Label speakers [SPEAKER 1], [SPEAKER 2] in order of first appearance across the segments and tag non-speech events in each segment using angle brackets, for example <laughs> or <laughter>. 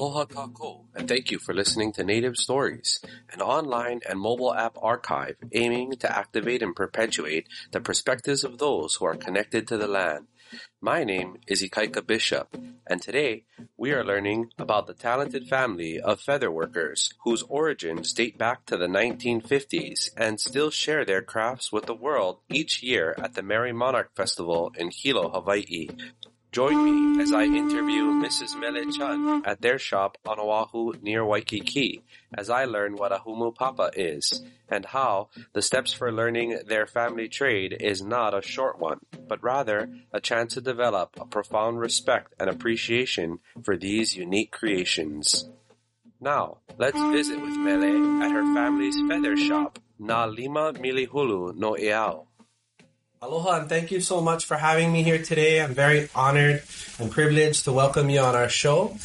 [SPEAKER 1] Aloha kako, and thank you for listening to Native Stories, an online and mobile app archive aiming to activate and perpetuate the perspectives of those who are connected to the land. My name is Ikaika Bishop, and today we are learning about the talented family of feather workers whose origins date back to the 1950s and still share their crafts with the world each year at the Merrie Monarch Festival in Hilo, Hawaii. Join me as I interview Mrs. Mele Chun at their shop on Oahu near Waikiki as I learn what a humu papa is and how the steps for learning their family trade is not a short one, but rather a chance to develop a profound respect and appreciation for these unique creations. Now, let's visit with Mele at her family's feather shop, Na Lima Milihulu no Eao.
[SPEAKER 2] Aloha and thank you so much for having me here today. I'm very honored and privileged to welcome you on our show.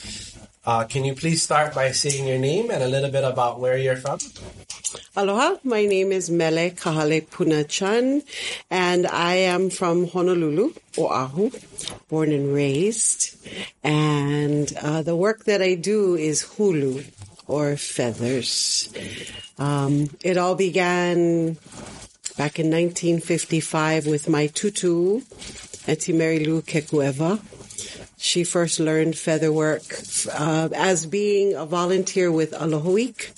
[SPEAKER 2] Uh, can you please start by saying your name and a little bit about where you're from?
[SPEAKER 3] Aloha, my name is Mele Kahalepuna Chun and I am from Honolulu, Oahu, born and raised. And uh, the work that I do is hulu or feathers. Um, it all began back in 1955 with my tutu, Mary Lou Kekuewa. She first learned feather work uh, as being a volunteer with Aloha Week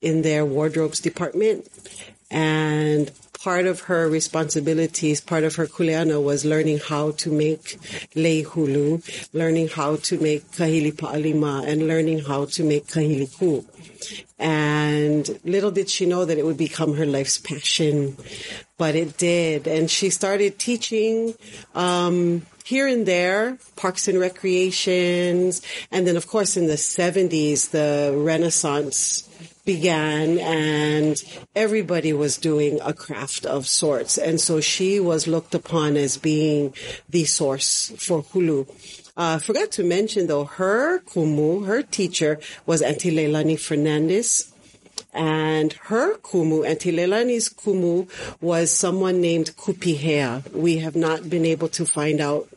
[SPEAKER 3] in their wardrobes department. And part of her responsibilities, part of her kuleana was learning how to make lei hulu, learning how to make kahili pa'alima, and learning how to make kahili ku. And little did she know that it would become her life's passion, but it did. And she started teaching, um, here and there, parks and recreations. And then of course in the 70s, the Renaissance began and everybody was doing a craft of sorts. And so she was looked upon as being the source for hulu. Uh, forgot to mention though, her kumu, her teacher was Auntie Leilani Fernandez. And her kumu, Auntie Leilani's kumu, was someone named Kupihea. We have not been able to find out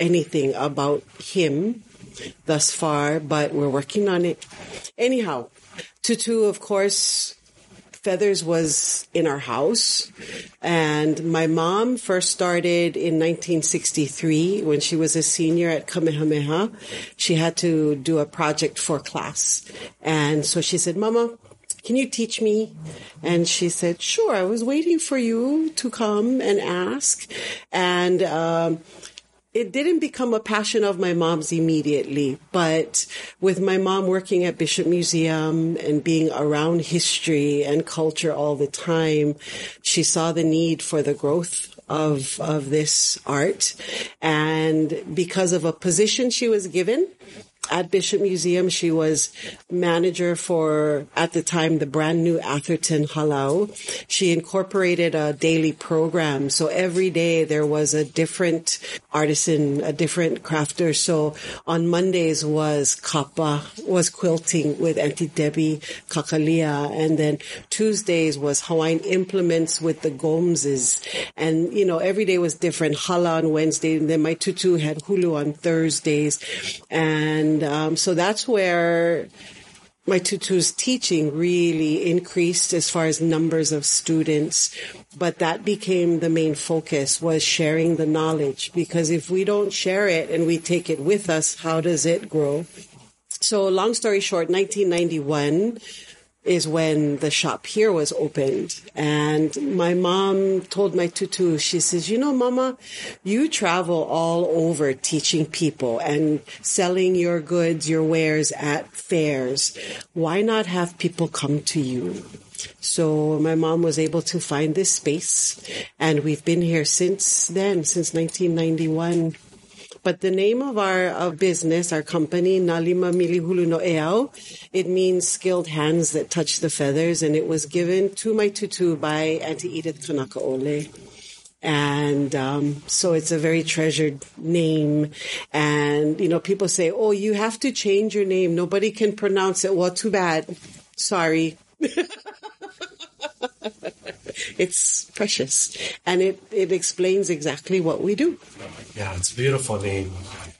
[SPEAKER 3] anything about him thus far, but we're working on it. Anyhow, Tutu, of course, Feathers was in our house. And my mom first started in 1963 when she was a senior at Kamehameha. She had to do a project for class. And so she said, Mama, can you teach me? And she said, sure. I was waiting for you to come and ask. And, um, it didn't become a passion of my mom's immediately, but with my mom working at Bishop Museum and being around history and culture all the time, she saw the need for the growth of, of this art. And because of a position she was given, at Bishop Museum. She was manager for, at the time, the brand new Atherton Halau. She incorporated a daily program. So every day there was a different artisan, a different crafter. So on Mondays was kapa, was quilting with Auntie Debbie Kakalia. And then Tuesdays was Hawaiian implements with the Gomeses. And, you know, every day was different. Hala on Wednesday. And then my tutu had hulu on Thursdays. And and um, so that's where my tutu's teaching really increased as far as numbers of students. But that became the main focus was sharing the knowledge. Because if we don't share it and we take it with us how does it grow? So long story short 1991 is when the shop here was opened. And my mom told my tutu, she says, you know, mama, you travel all over teaching people and selling your goods, your wares at fairs. Why not have people come to you? So my mom was able to find this space and we've been here since then, since 1991. But the name of our of business, our company, Nalima Milihulu no Eao, it means skilled hands that touch the feathers, and it was given to my tutu by Auntie Edith Kanakaole. And um, so it's a very treasured name. And, you know, people say, oh, you have to change your name. Nobody can pronounce it. Well, too bad. Sorry. <laughs> it's precious and it, it explains exactly what we do.
[SPEAKER 2] Yeah, it's beautiful name.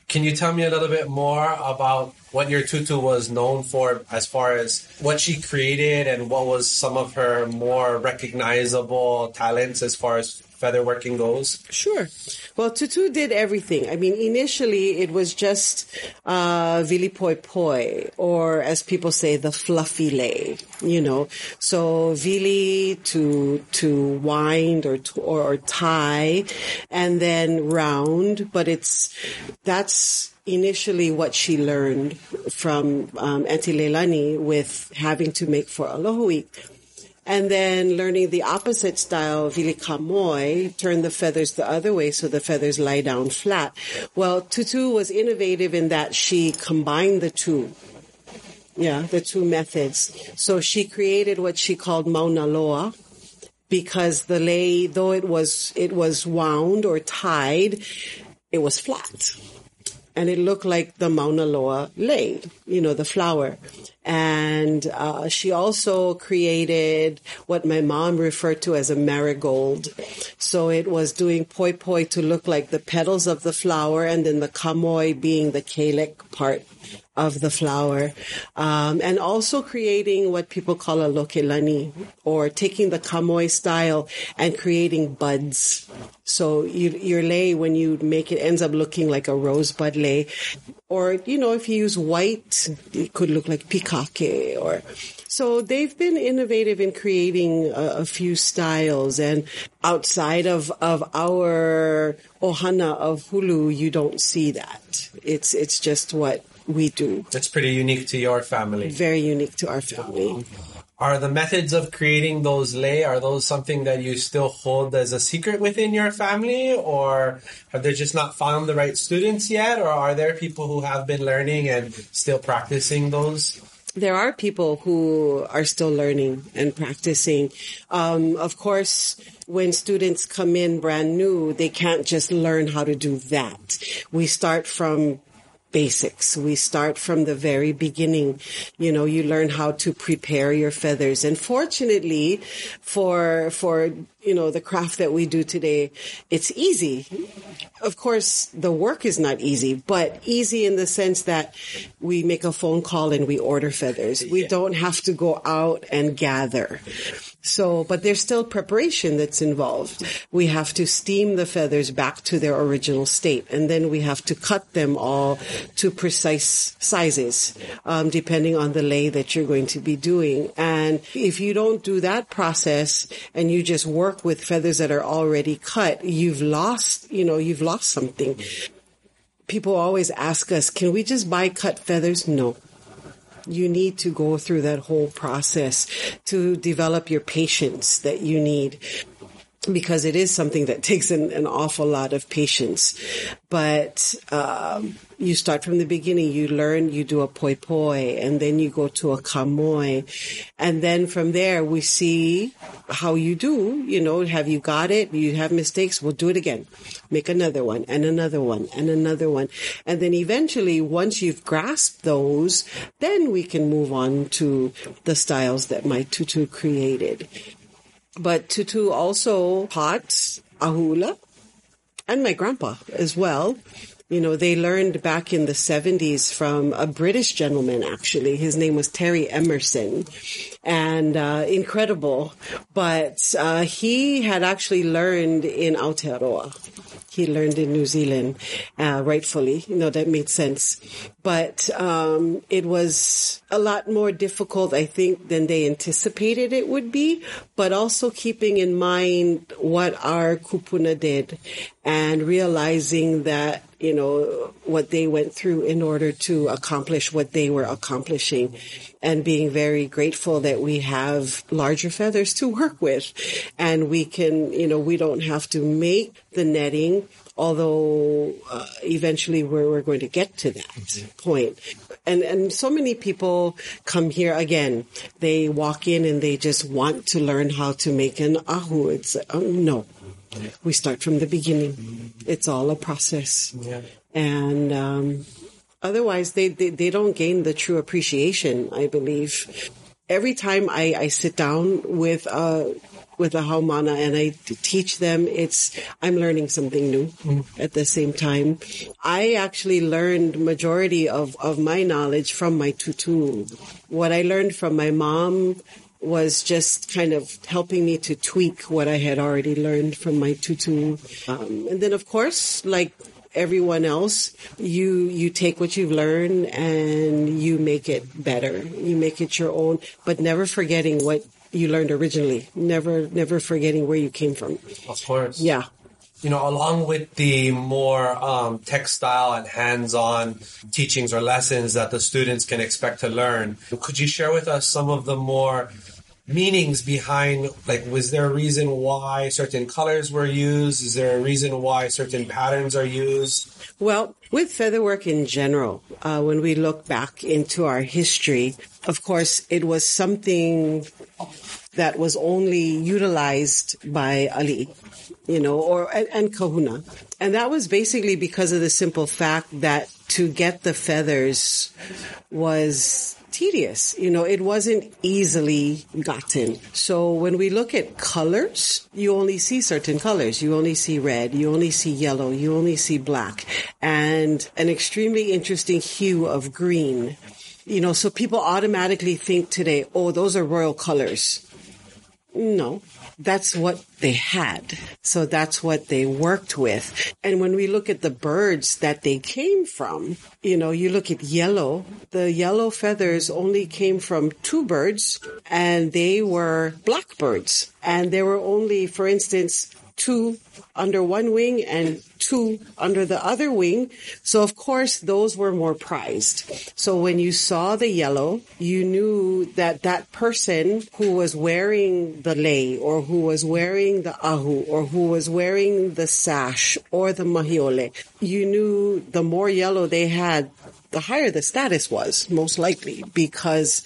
[SPEAKER 2] Can you tell me a little bit more about what your tutu was known for as far as what she created and what was some of her more recognizable talents as far as feather working goes?
[SPEAKER 3] Sure. Well, Tutu did everything. I mean, initially it was just uh, Vili Poi Poi, or as people say, the fluffy lei. You know, so Vili to to wind or to, or, or tie, and then round. But it's that's initially what she learned from um, Auntie Leilani with having to make for Alohui. And then learning the opposite style, Vili Kamoi, turn the feathers the other way so the feathers lie down flat. Well, Tutu was innovative in that she combined the two. Yeah, the two methods. So she created what she called Mauna Loa because the lei, though it was, it was wound or tied, it was flat. And it looked like the Mauna Loa lei, you know, the flower and uh, she also created what my mom referred to as a marigold. So it was doing poi poi to look like the petals of the flower, and then the kamoi being the calyx part of the flower, um, and also creating what people call a lokelani, or taking the kamoi style and creating buds. So you, your lei, when you make it, ends up looking like a rosebud lei, or you know, if you use white, it could look like pikake, or so they've been innovative in creating a, a, few styles and outside of, of our ohana of hulu, you don't see that. It's, it's just what we do.
[SPEAKER 2] That's pretty unique to your family.
[SPEAKER 3] Very unique to our family.
[SPEAKER 2] Are the methods of creating those lei, are those something that you still hold as a secret within your family or have they just not found the right students yet or are there people who have been learning and still practicing those?
[SPEAKER 3] there are people who are still learning and practicing. Um, of course, when students come in brand new, they can't just learn how to do that. We start from basics. We start from the very beginning. You know, you learn how to prepare your feathers. And fortunately for, for, you know, the craft that we do today, it's easy. Of course, the work is not easy, but easy in the sense that we make a phone call and we order feathers. We don't have to go out and gather. So, but there's still preparation that's involved. We have to steam the feathers back to their original state, and then we have to cut them all to precise sizes, um, depending on the lay that you're going to be doing. And if you don't do that process and you just work with feathers that are already cut, you've lost, you know, you've lost something. People always ask us, can we just buy cut feathers? No you need to go through that whole process to develop your patience that you need because it is something that takes an, an awful lot of patience. But um, you start from the beginning. You learn, you do a poi poi, and then you go to a kamoi. And then from there, we see how you do. You know, have you got it? You have mistakes? We'll do it again. Make another one, and another one, and another one. And then eventually, once you've grasped those, then we can move on to the styles that my tutu created. But Tutu also taught ahu'ula and my grandpa as well. You know, they learned back in the 70s from a British gentleman, actually. His name was Terry Emerson and uh, incredible. But uh, he had actually learned in Aotearoa he learned in New Zealand, uh, rightfully. You know, that made sense. But um, it was a lot more difficult, I think, than they anticipated it would be, but also keeping in mind what our kupuna did and realizing that, you know, what they went through in order to accomplish what they were accomplishing and being very grateful that we have larger feathers to work with and we can, you know, we don't have to make the netting although uh, eventually we're, we're going to get to that point. And, and so many people come here again. They walk in and they just want to learn how to make an ahu. It's, oh, no. We start from the beginning. It's all a process. Yeah. And, um, otherwise they, they, they don't gain the true appreciation, I believe. Every time I, I sit down with a, with the Haumana and I teach them, it's, I'm learning something new at the same time. I actually learned majority of, of my knowledge from my tutu. What I learned from my mom was just kind of helping me to tweak what I had already learned from my tutu. Um, and then of course, like everyone else, you you take what you've learned and you make it better. You make it your own, but never forgetting what you learned originally. Never never forgetting where you came from.
[SPEAKER 2] Of course.
[SPEAKER 3] Yeah.
[SPEAKER 2] You know, along with the more um, textile and hands-on teachings or lessons that the students can expect to learn, could you share with us some of the more meanings behind like was there a reason why certain colors were used? Is there a reason why certain patterns are used?
[SPEAKER 3] Well, with featherwork in general, uh, when we look back into our history, of course, it was something that was only utilized by Ali, you know, or and, and Kahuna, and that was basically because of the simple fact that to get the feathers was tedious. You know, it wasn't easily gotten. So when we look at colors, you only see certain colors. You only see red, you only see yellow, you only see black, and an extremely interesting hue of green. You know, so people automatically think today, oh, those are royal colors. No, that's what they had. So that's what they worked with. And when we look at the birds that they came from, you know, you look at yellow, the yellow feathers only came from two birds and they were blackbirds. And there were only, for instance, two under one wing and two under the other wing. So of course those were more prized. So when you saw the yellow, you knew that that person who was wearing the lei or who was wearing the ahu or who was wearing the sash or the mahiole, you knew the more yellow they had, the higher the status was, most likely, because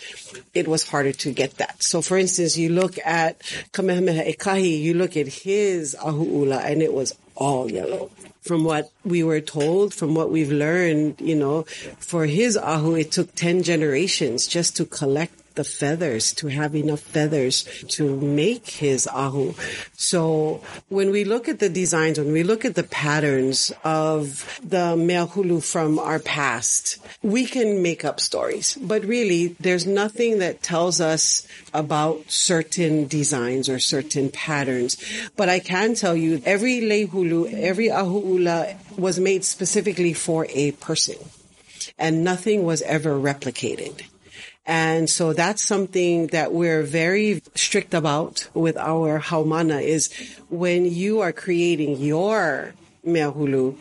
[SPEAKER 3] it was harder to get that. So for instance, you look at Kamehameha Ekahi, you look at his ahu'ula and it was all yellow. From what we were told, from what we've learned, you know, for his ahu, it took 10 generations just to collect the feathers, to have enough feathers to make his ahu. So when we look at the designs, when we look at the patterns of the meahulu from our past, we can make up stories. But really, there's nothing that tells us about certain designs or certain patterns. But I can tell you, every lehulu, every ahu'ula was made specifically for a person. And nothing was ever replicated. And so that's something that we're very strict about with our haumana is when you are creating your meahulu,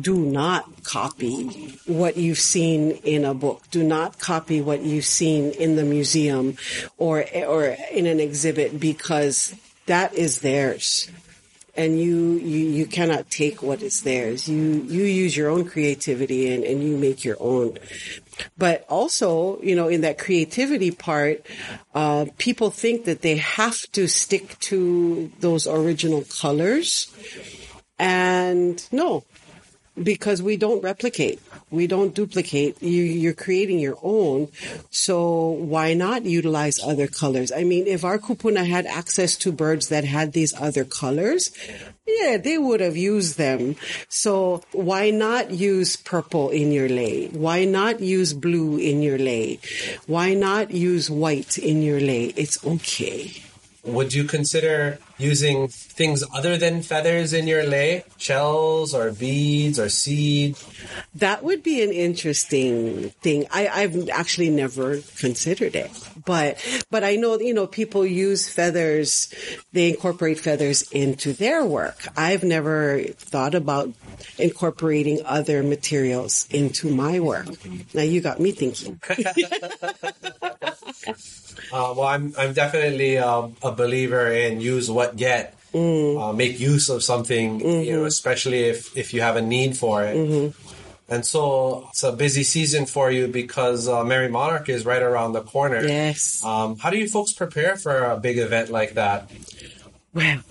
[SPEAKER 3] do not copy what you've seen in a book. Do not copy what you've seen in the museum or, or in an exhibit because that is theirs. And you, you, you cannot take what is theirs. You, you use your own creativity and, and you make your own. But also, you know, in that creativity part, uh, people think that they have to stick to those original colors. And no, because we don't replicate. We don't duplicate. You, you're creating your own. So why not utilize other colors? I mean, if our kupuna had access to birds that had these other colors, yeah, they would have used them. So why not use purple in your lei? Why not use blue in your lei? Why not use white in your lei? It's okay.
[SPEAKER 2] would you consider using things other than feathers in your lei shells or beads or seed
[SPEAKER 3] That would be an interesting thing. I, I've actually never considered it, but, but I know, you know, people use feathers, they incorporate feathers into their work. I've never thought about incorporating other materials into my work. Now you got me thinking. <laughs>
[SPEAKER 2] Uh, well, I'm I'm definitely um, a believer in use what get. Uh, make use of something, you know, especially if if you have a need for it. And so it's a busy season for you because uh, Merrie Monarch is right around the corner.
[SPEAKER 3] Yes.
[SPEAKER 2] Um, how do you folks prepare for a big event like that?
[SPEAKER 3] Well,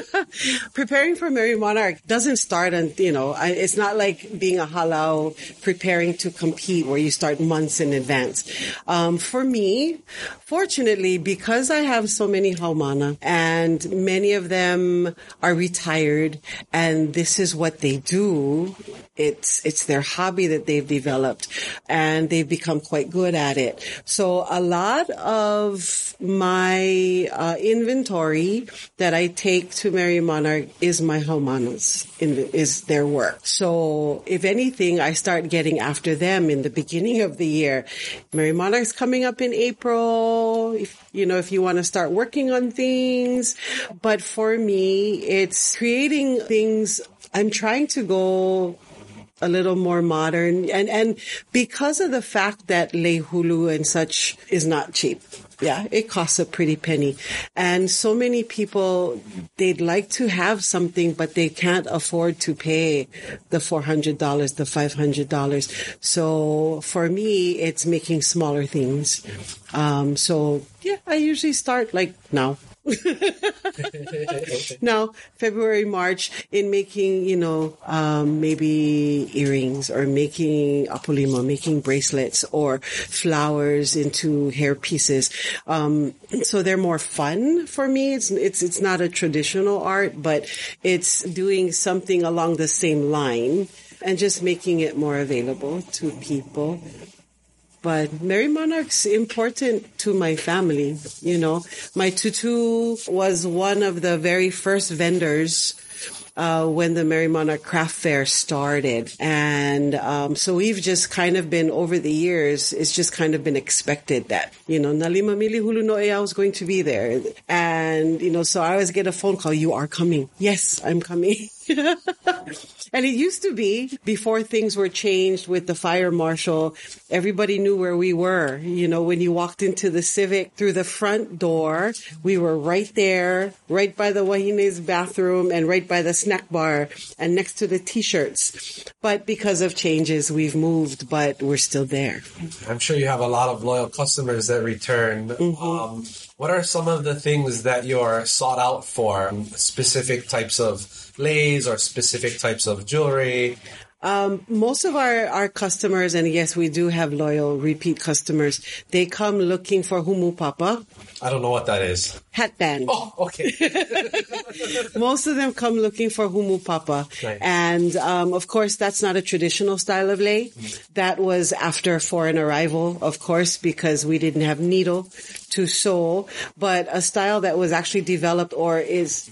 [SPEAKER 3] <laughs> preparing for Merrie Monarch doesn't start on, you know, it's not like being a halau preparing to compete where you start months in advance. Um, for me, fortunately, because I have so many haumana and many of them are retired and this is what they do, it's, it's their hobby that they've developed and they've become quite good at it. So a lot of my uh, inventory that I take to Merrie Monarch is my haumanas, the, is their work. So if anything, I start getting after them in the beginning of the year. Merrie Monarch's coming up in April. If, you know, if you want to start working on things. But for me, it's creating things. I'm trying to go a little more modern. And and because of the fact that lehulu and such is not cheap yeah it costs a pretty penny. And so many people they'd like to have something but they can't afford to pay the $400 the $500 so for me it's making smaller things. Um, so yeah i usually start like now <laughs> now, February, March, in making, you know, um, maybe earrings or making apolima, making bracelets or flowers into hair pieces. Um, so they're more fun for me. It's, it's, it's not a traditional art, but it's doing something along the same line and just making it more available to people but Merrie Monarch's important to my family. You know, my tutu was one of the very first vendors uh, when the Merrie Monarch Craft Fair started. And um, so we've just kind of been, over the years, it's just kind of been expected that, you know, Nalima Mili Hulu no I was going to be there. And, you know, so I always get a phone call, you are coming. Yes, I'm coming. <laughs> and it used to be before things were changed with the fire marshal, everybody knew where we were. You know, when you walked into the Civic through the front door, we were right there, right by the Wahine's bathroom and right by the snack bar and next to the t-shirts. But because of changes, we've moved, but we're still there.
[SPEAKER 2] I'm sure you have a lot of loyal customers that return. Mm-hmm. Um, what are some of the things that you're sought out for? Specific types of lays or specific types of jewelry?
[SPEAKER 3] Um, most of our, our customers, and yes, we do have loyal repeat customers, they come looking for Humu Papa.
[SPEAKER 2] I don't know what that is.
[SPEAKER 3] Hatband.
[SPEAKER 2] Oh, okay. <laughs>
[SPEAKER 3] most of them come looking for Humu Papa. Nice. And, um, of course, that's not a traditional style of lei. Mm. That was after foreign arrival, of course, because we didn't have needle to sew, but a style that was actually developed or is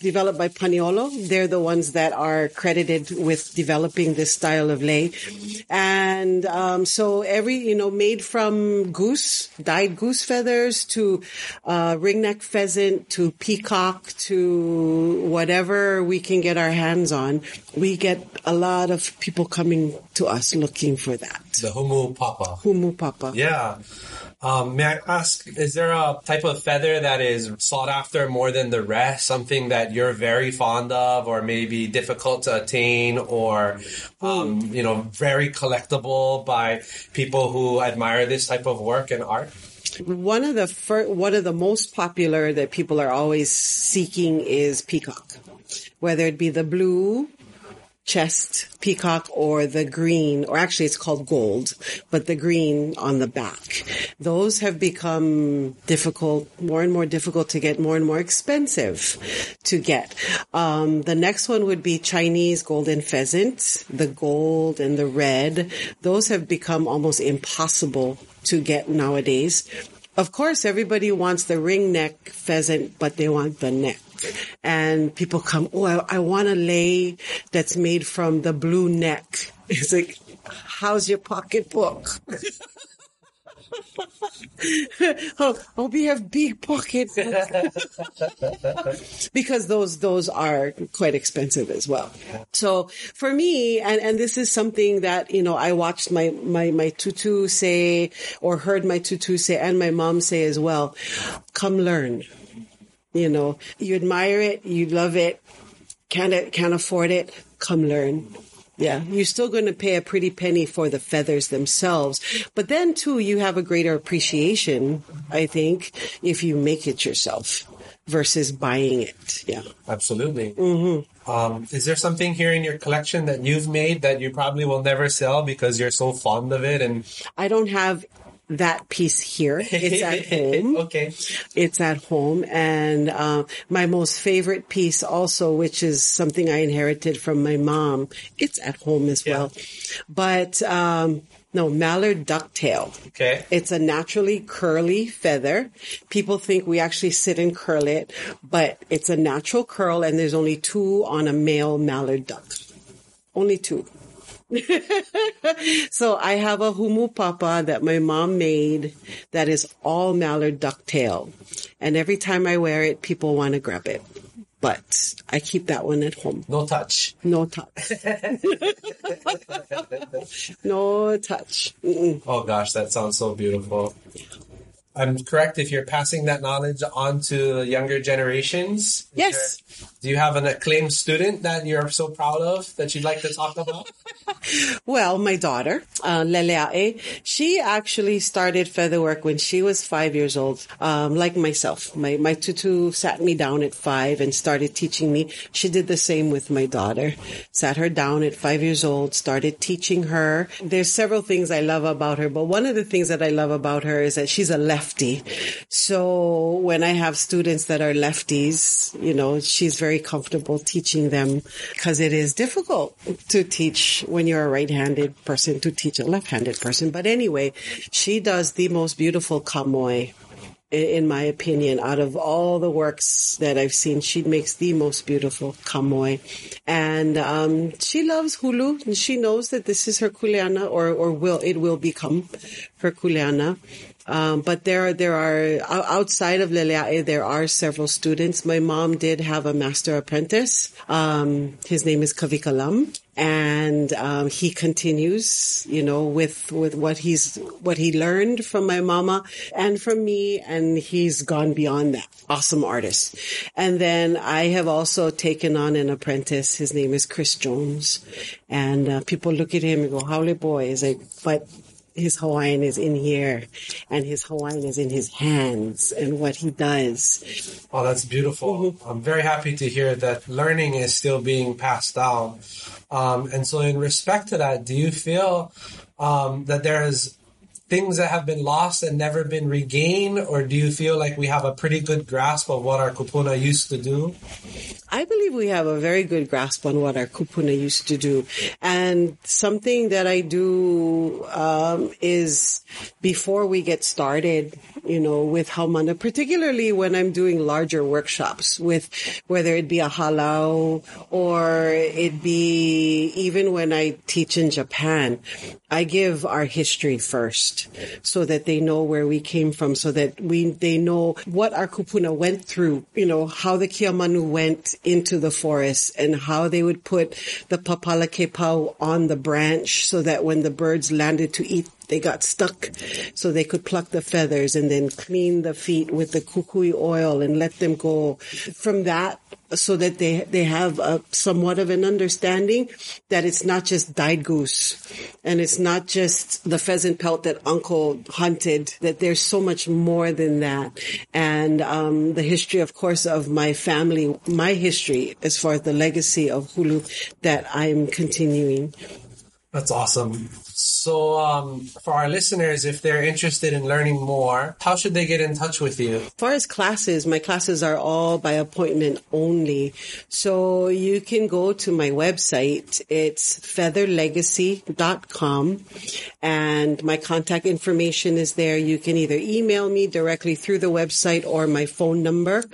[SPEAKER 3] developed by Paniolo. They're the ones that are credited with developing this style of lei. And um, so every, you know, made from goose, dyed goose feathers to uh, ringneck pheasant to peacock to whatever we can get our hands on, we get a lot of people coming to us looking for that.
[SPEAKER 2] The humu papa.
[SPEAKER 3] Humu papa.
[SPEAKER 2] Yeah. Um, may I ask, is there a type of feather that is sought after more than the rest? Something that you're very fond of, or maybe difficult to attain, or um, you know, very collectible by people who admire this type of work and art?
[SPEAKER 3] One of the fir- one of the most popular that people are always seeking is peacock, whether it be the blue chest peacock or the green, or actually it's called gold, but the green on the back. Those have become difficult, more and more difficult to get, more and more expensive to get. Um, the next one would be Chinese golden pheasant, the gold and the red. Those have become almost impossible to get nowadays. Of course, everybody wants the ring neck pheasant, but they want the neck and people come, oh, I, I want a lay that's made from the blue neck. <laughs> It's like, how's your pocketbook? <laughs> <laughs> oh, oh, we have big pockets <laughs> because those those are quite expensive as well. So for me, and and this is something that you know I watched my my my tutu say or heard my tutu say and my mom say as well. Come learn you know, you admire it, you love it, can't can't afford it, come learn. Yeah, you're still going to pay a pretty penny for the feathers themselves, but then too you have a greater appreciation, I think, if you make it yourself versus buying it. Yeah.
[SPEAKER 2] Absolutely. Mm-hmm. Um, is there something here in your collection that you've made that you probably will never sell because you're so fond of it? And
[SPEAKER 3] I don't have that piece here. It's at <laughs> home.
[SPEAKER 2] okay.
[SPEAKER 3] It's at home. And uh, my most favorite piece also, which is something I inherited from my mom, it's at home as
[SPEAKER 2] Yeah.
[SPEAKER 3] well. But um, no, mallard ducktail.
[SPEAKER 2] Okay.
[SPEAKER 3] It's a naturally curly feather. People think we actually sit and curl it, but it's a natural curl and there's only two on a male mallard duck. Only two. <laughs> so I have a humu papa that my mom made that is all mallard ducktail. And every time I wear it, people want to grab it. But I keep that one at home.
[SPEAKER 2] No touch.
[SPEAKER 3] No touch. <laughs> no touch. Mm-mm.
[SPEAKER 2] Oh gosh, that sounds so beautiful. I'm correct if you're passing that knowledge on to younger generations.
[SPEAKER 3] Yes.
[SPEAKER 2] there- do you have an acclaimed student that you're so proud of that you'd like to talk about? <laughs>
[SPEAKER 3] Well, my daughter, uh, Leleae, she actually started featherwork when she was five years old. Um, like myself, my, my tutu sat me down at five and started teaching me. She did the same with my daughter. Sat her down at five years old, started teaching her. There's several things I love about her, but one of the things that I love about her is that she's a lefty. So when I have students that are lefties, you know, she's very comfortable teaching them because it is difficult to teach when you're a right-handed person to teach a left-handed person. But anyway, she does the most beautiful kamoi i- in my opinion, out of all the works that I've seen, she makes the most beautiful kamoi. And um, she loves hulu. And she knows that this is her kuleana, or or will it will become her kuleana. Um, but there, there are outside of Leleae, there are several students. My mom did have a master apprentice. Um, his name is Kavikalam, and um, he continues, you know, with with what he's what he learned from my mama and from me, and he's gone beyond that. Awesome artist. And then I have also taken on an apprentice. His name is Chris Jones, and uh, people look at him and go, "haole boy," is like, but his Hawaiian is in here and his Hawaiian is in his hands and what he does.
[SPEAKER 2] Oh, that's beautiful. I'm very happy to hear that learning is still being passed down. Um, and so, in respect to that, do you feel um, that there's things that have been lost and never been regained, or do you feel like we have a pretty good grasp of what our kupuna used to do?
[SPEAKER 3] I believe we have a very good grasp on what our kupuna used to do. And something that I do um, is before we get started, you know, with Haumana, particularly when I'm doing larger workshops with whether it be a halau or it be even when I teach in Japan, I give our history first so that they know where we came from, so that we they know what our kupuna went through, you know, how the Kiamanu went into the forest and how they would put the papala kepau on the branch so that when the birds landed to eat they got stuck. So they could pluck the feathers and then clean the feet with the kukui oil and let them go. From that so that they they have a somewhat of an understanding that it's not just dyed goose and it's not just the pheasant pelt that uncle hunted that there's so much more than that. And um, the history of course of my family my history as far as the legacy of hulu that i'm continuing
[SPEAKER 2] That's awesome. So, um, for our listeners, if they're interested in learning more, how should they get in touch with you?
[SPEAKER 3] As far as classes, my classes are all by appointment only. So you can go to my website. It's featherlegacy.com and my contact information is there. You can either email me directly through the website or my phone number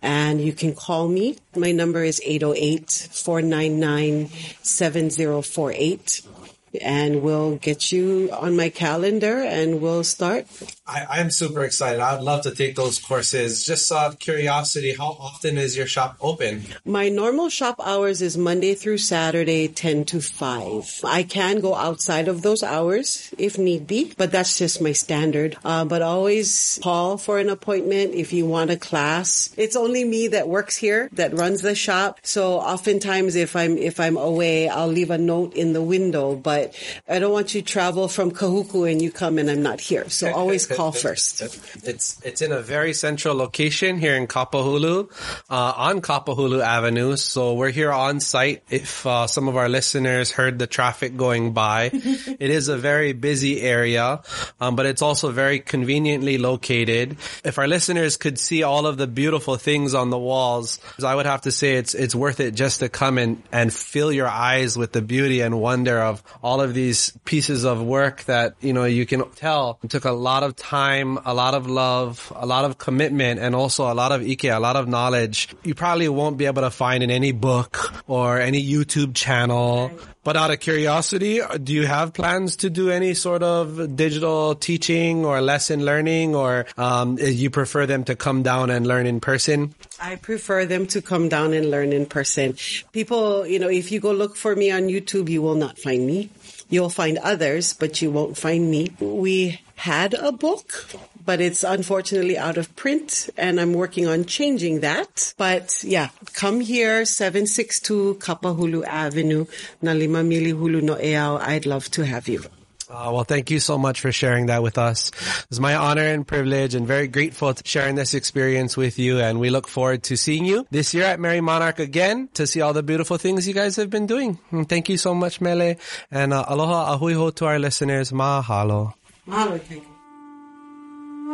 [SPEAKER 3] and you can call me. My number is 808-499-7048 and we'll get you on my calendar and we'll start
[SPEAKER 2] I, I'm super excited. I'd love to take those courses. Just out of curiosity, how often is your shop open?
[SPEAKER 3] My normal shop hours is Monday through Saturday, 10 to 5. I can go outside of those hours if need be, but that's just my standard. Uh, but always call for an appointment if you want a class. It's only me that works here that runs the shop. So oftentimes if I'm, if I'm away, I'll leave a note in the window, but but I don't want you to travel from Kahuku and you come and I'm not here. So <laughs> always call first.
[SPEAKER 2] It's it's in a very central location here in Kapahulu, uh, on Kapahulu Avenue. So we're here on site. If uh, some of our listeners heard the traffic going by, <laughs> it is a very busy area, um, but it's also very conveniently located. If our listeners could see all of the beautiful things on the walls, I would have to say it's it's worth it just to come and and fill your eyes with the beauty and wonder of all of these pieces of work that you know you can tell it took a lot of time, a lot of love, a lot of commitment, and also a lot of ike, a lot of knowledge. You probably won't be able to find in any book or any YouTube channel. But out of curiosity, do you have plans to do any sort of digital teaching or lesson learning, or um, you prefer them to come down and learn in person?
[SPEAKER 3] I prefer them to come down and learn in person. People, you know, if you go look for me on YouTube, you will not find me. You'll find others, but you won't find me. We had a book, but it's unfortunately out of print and I'm working on changing that. But yeah, come here, 762 Kapahulu Avenue, Nalima Mili Hulu no Eao. I'd love to have you.
[SPEAKER 2] Uh, well, thank you so much for sharing that with us. It's my honor and privilege and very grateful to sharing this experience with you. And we look forward to seeing you this year at Merrie Monarch again to see all the beautiful things you guys have been doing. And thank you so much, Mele. And uh, aloha ahui ho to our listeners. Mahalo.
[SPEAKER 3] Mahalo, thank you.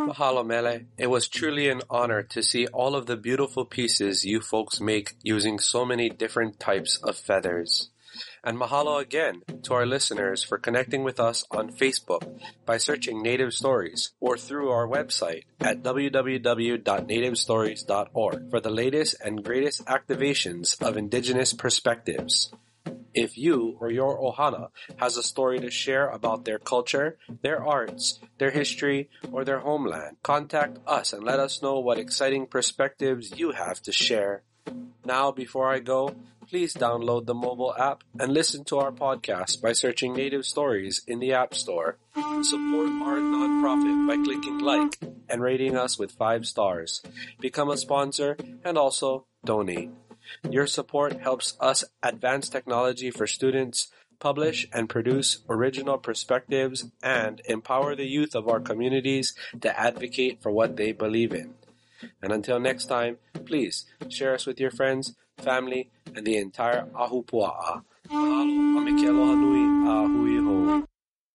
[SPEAKER 1] Mahalo, Mele. It was truly an honor to see all of the beautiful pieces you folks make using so many different types of feathers. And mahalo again to our listeners for connecting with us on Facebook by searching Native Stories or through our website at www.nativestories.org for the latest and greatest activations of Indigenous perspectives. If you or your ohana has a story to share about their culture, their arts, their history, or their homeland, contact us and let us know what exciting perspectives you have to share. Now, before I go, please download the mobile app and listen to our podcast by searching Native Stories in the App Store. Support our nonprofit by clicking like and rating us with five stars. Become a sponsor and also donate. Your support helps us advance technology for students, publish and produce original perspectives, and empower the youth of our communities to advocate for what they believe in. And until next time, please share us with your friends, family, and the entire Ahupua'a. Mahalo.